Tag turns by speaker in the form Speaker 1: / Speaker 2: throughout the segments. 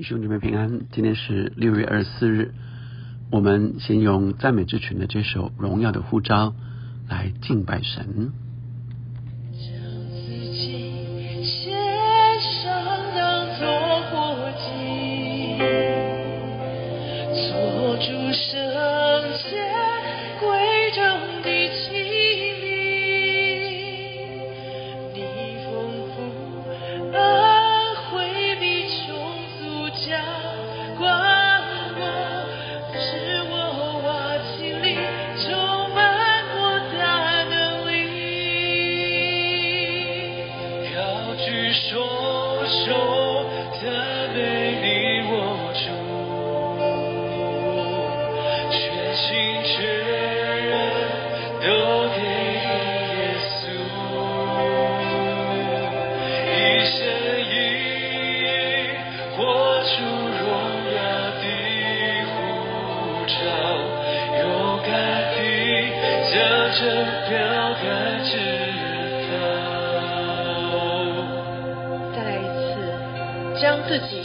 Speaker 1: 弟兄姊妹平安，今天是六月二十四日，我们先用赞美之群的这首《荣耀的呼召》来敬拜神。
Speaker 2: 自己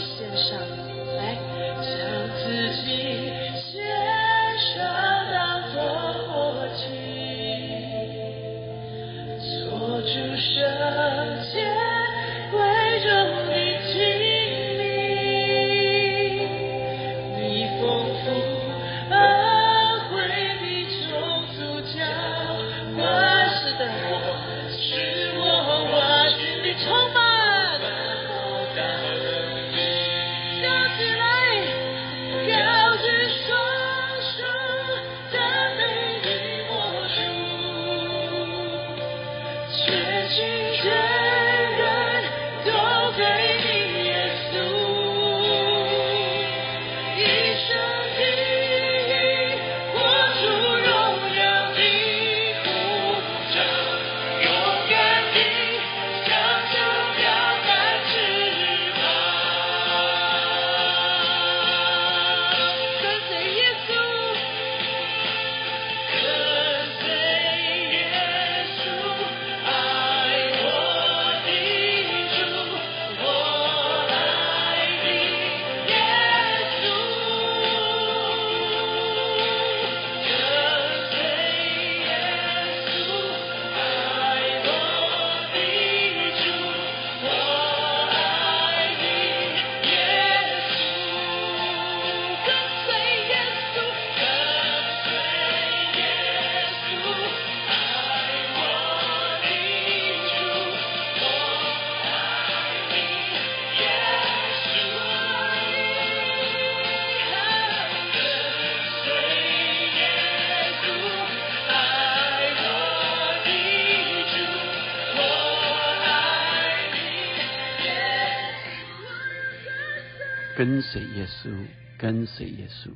Speaker 2: 跟随耶稣，跟随耶稣。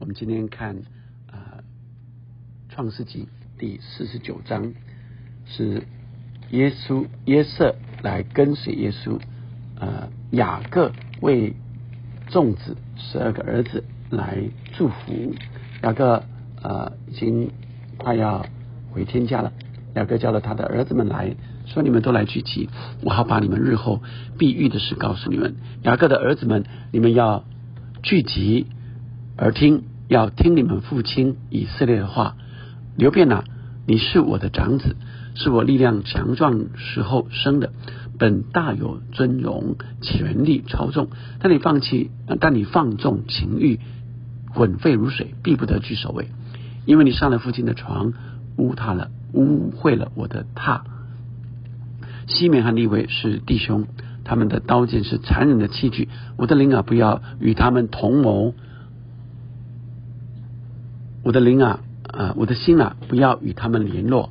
Speaker 2: 我
Speaker 1: 们今天看啊，《创世纪》第四十九章是耶稣约瑟来跟随耶稣，呃，雅各为众子十二个儿子来祝福。雅各呃已经快要回天家了，雅各叫了他的儿子们来说：“你们都来聚集，我好把你们日后必遇的事告诉你们。”雅各的儿子们，你们要聚集而听，要听你们父亲以色列的话。刘辩呐、你是我的长子，是我力量强壮时候生的，本大有尊荣，权力超纵。但你放弃，但你放纵情欲，滚沸如水，必不得居首位，因为你上了父亲的床，污他了，污秽了我的榻。西缅和利维是弟兄，他们的刀剑是残忍的器具。我的灵啊，不要与他们同谋。我的灵啊，啊、我的心啊，不要与他们联络，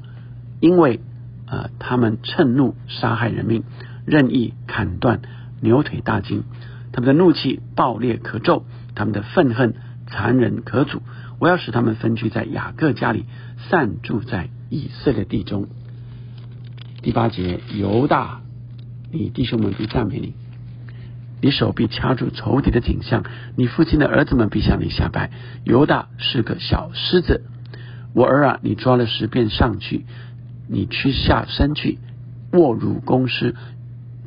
Speaker 1: 因为啊、他们趁怒杀害人命，任意砍断牛腿大筋。他们的怒气暴烈可咒，他们的愤恨残忍可阻。我要使他们分居在雅各家里，散住在以色列地中。第八节，犹大，你弟兄们必赞美你，你手臂掐住仇敌的颈项，你父亲的儿子们必向你下拜。犹大是个小狮子，我儿啊，你抓了石便上去，你屈下身去，卧如公狮，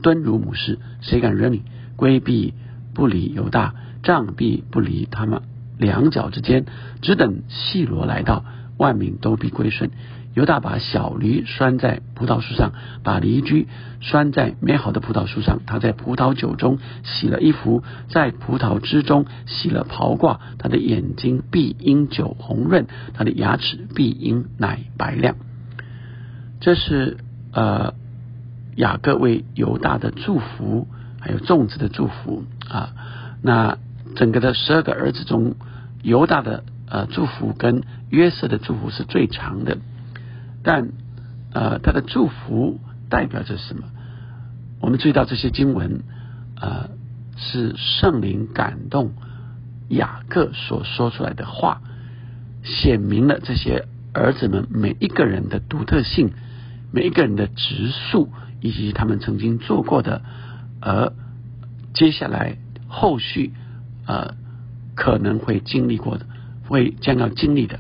Speaker 1: 蹲如母狮，谁敢惹你？规避不离犹大，杖必不离他们两脚之间，只等细罗来到，万民都必归顺。犹大把小驴拴在葡萄树上，把驴驹拴在美好的葡萄树上。他在葡萄酒中洗了衣服，在葡萄汁中洗了袍褂。他的眼睛必因酒红润，他的牙齿必因奶白亮。这是呃雅各为犹大的祝福，还有粽子的祝福啊。那整个的十二个儿子中，犹大的呃祝福跟约瑟的祝福是最长的。但呃，他的祝福代表着什么？我们注意到这些经文呃，是圣灵感动雅各所说出来的话，显明了这些儿子们每一个人的独特性，每一个人的直述，以及他们曾经做过的，而接下来后续呃可能会经历过的，会将要经历的。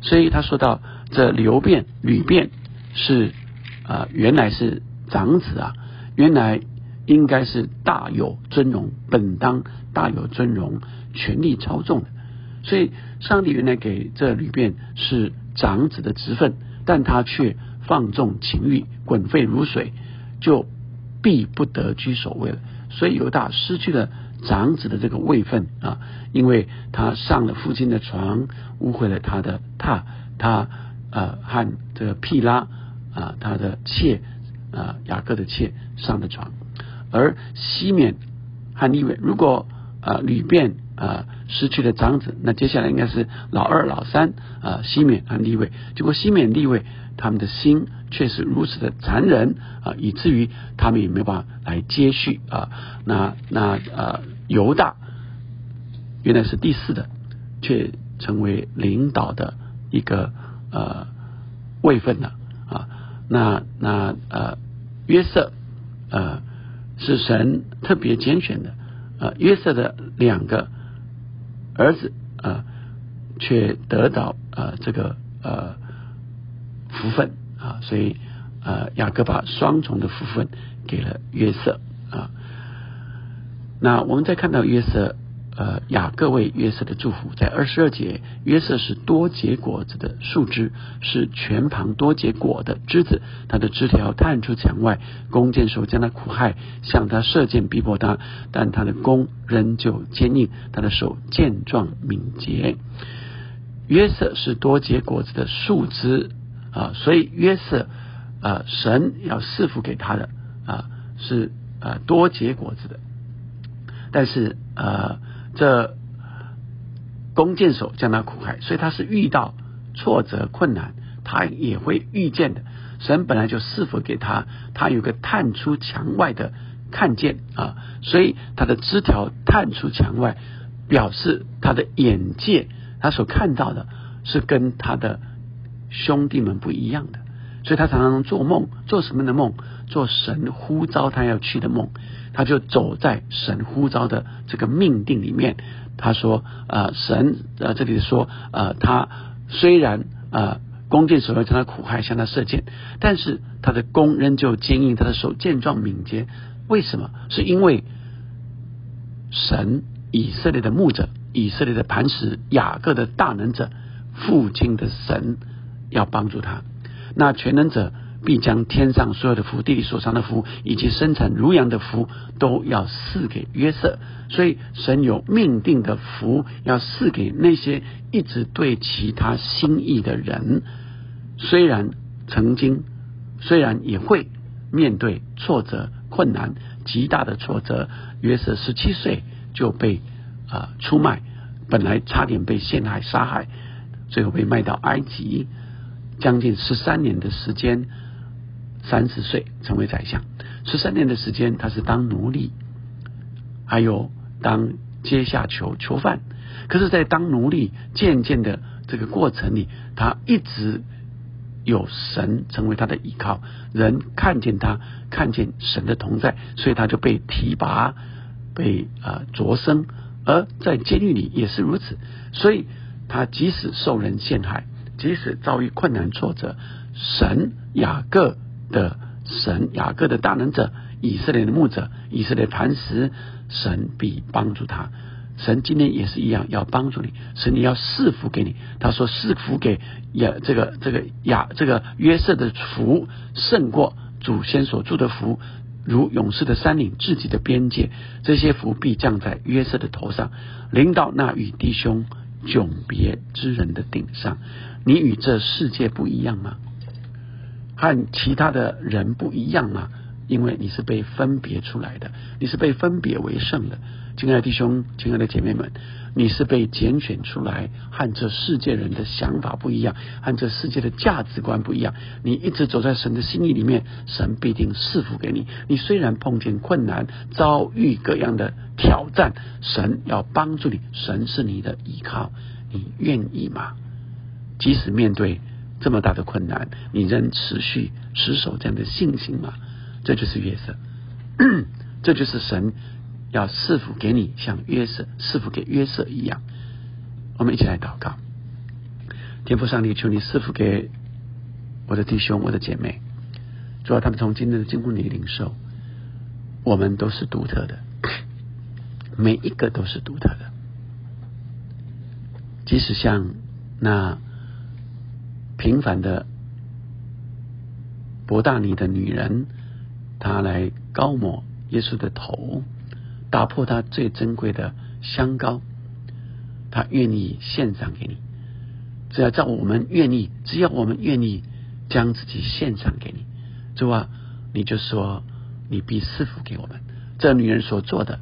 Speaker 1: 所以他说到。这刘辩、吕辩是啊，原来是长子啊，原来应该是大有尊荣，本当大有尊荣，权力操纵的。所以上帝原来给这吕辩是长子的职分，但他却放纵情欲，滚沸如水，就必不得居首位了。所以犹大失去了长子的这个位分啊，因为他上了父亲的床，误会了他的榻，他。呃，和这个毗拉啊，他的妾啊，雅各的妾上的床，而西缅和利位，如果啊吕变啊失去了长子，那接下来应该是老二、老三啊西缅和利位，结果西缅、利位他们的心却是如此的残忍啊，以至于他们也没办法来接续啊，那那呃犹大原来是第四的，却成为领导的一个。呃，位分了啊，那那呃，约瑟呃是神特别拣选的，呃，约瑟的两个儿子啊，却得到呃这个呃福分啊，所以呃雅各把双重的福分给了约瑟啊，那我们再看到约瑟。呃，雅各为约瑟的祝福，在二十二节，约瑟是多结果子的树枝，是全旁多结果的枝子。他的枝条探出墙外，弓箭手将他苦害，向他射箭逼迫他，但他的弓仍旧坚硬，他的手健壮敏捷。约瑟是多结果子的树枝啊，所以约瑟啊，神要赐福给他的啊，是啊多结果子的，但是呃。这弓箭手将他苦害，所以他是遇到挫折困难，他也会遇见的。神本来就赐福给他，他有个探出墙外的看见啊，所以他的枝条探出墙外，表示他的眼界，他所看到的是跟他的兄弟们不一样的。所以他常常做梦，做什么的梦？做神呼召他要去的梦。他就走在神呼召的这个命定里面。他说：“呃，神呃，这里说呃，他虽然呃，弓箭手要将他苦害，向他射箭，但是他的弓仍旧坚硬，他的手健壮敏捷。为什么？是因为神以色列的牧者，以色列的磐石，雅各的大能者，父亲的神要帮助他。那全能者。”必将天上所有的福、地里所藏的福，以及生产如羊的福，都要赐给约瑟。所以神有命定的福，要赐给那些一直对其他心意的人。虽然曾经，虽然也会面对挫折、困难、极大的挫折。约瑟十七岁就被啊出卖，本来差点被陷害、杀害，最后被卖到埃及，将近十三年的时间。三十岁成为宰相，十三年的时间，他是当奴隶，还有当阶下囚囚犯。可是，在当奴隶渐渐的这个过程里，他一直有神成为他的依靠，人看见他，看见神的同在，所以他就被提拔，被啊擢升。而在监狱里也是如此，所以他即使受人陷害，即使遭遇困难挫折，神雅各。的神雅各的大能者，以色列的牧者，以色列磐石，神必帮助他。神今天也是一样，要帮助你。神你要赐福给你。他说赐福给雅这个这个雅这个约瑟的福胜过祖先所住的福，如勇士的山岭、自己的边界，这些福必降在约瑟的头上，临到那与弟兄迥别之人的顶上。你与这世界不一样吗？和其他的人不一样吗？因为你是被分别出来的，你是被分别为圣的。亲爱的弟兄，亲爱的姐妹们，你是被拣选出来，和这世界人的想法不一样，和这世界的价值观不一样。你一直走在神的心意里面，神必定赐福给你。你虽然碰见困难，遭遇各样的挑战，神要帮助你，神是你的依靠，你愿意吗？即使面对这么大的困难，你仍持续持守这样的信心吗？这就是约瑟，这就是神。要赐福给你，像约瑟赐福给约瑟一样。我们一起来祷告，天父上帝，求你赐福给我的弟兄、我的姐妹，主要他们从今天的经过你领受，我们都是独特的，每一个都是独特的。即使像那平凡的博大尼的女人，她来高抹耶稣的头。打破他最珍贵的香膏，他愿意献上给你。只要在我们愿意，只要我们愿意将自己献上给你，主啊，你就说你必赐福给我们。这女人所做的，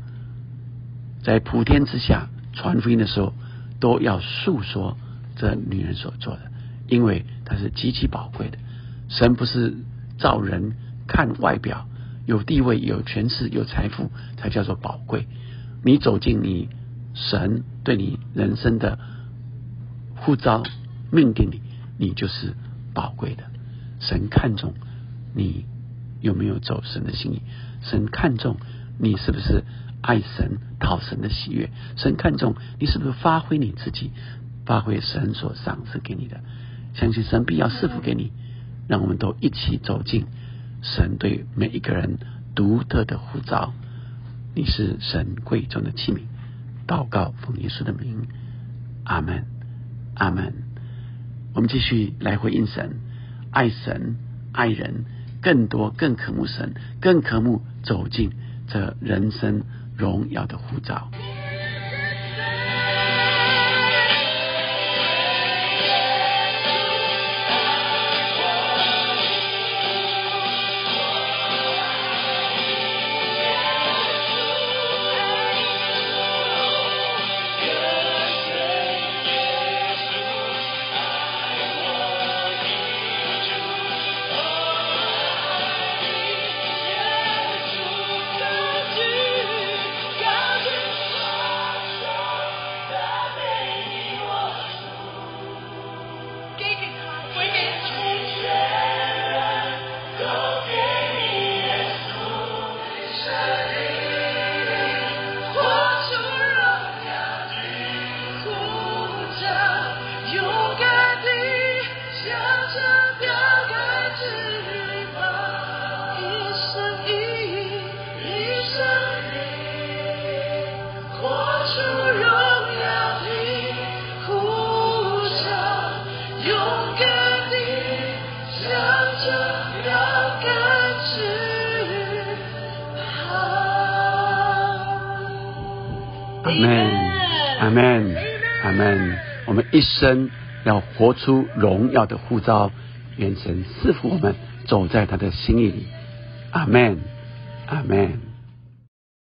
Speaker 1: 在普天之下传福音的时候，都要诉说这女人所做的，因为它是极其宝贵的。神不是造人看外表。有地位、有权势、有财富，才叫做宝贵。你走进你神对你人生的呼召命定里，你就是宝贵的。神看重你有没有走神的心意，神看重你是不是爱神、讨神的喜悦，神看重你是不是发挥你自己，发挥神所赏赐给你的。相信神必要赐福给你，让我们都一起走进。神对每一个人独特的呼召，你是神贵重的器皿。祷告奉耶稣的名，阿门，阿门。我们继续来回应神，爱神，爱人，更多更渴慕神，更渴慕走进这人生荣耀的护照。门，阿门，阿门。我们一生要活出荣耀的护照，愿神赐福我们走在他的心意里。阿门，阿门。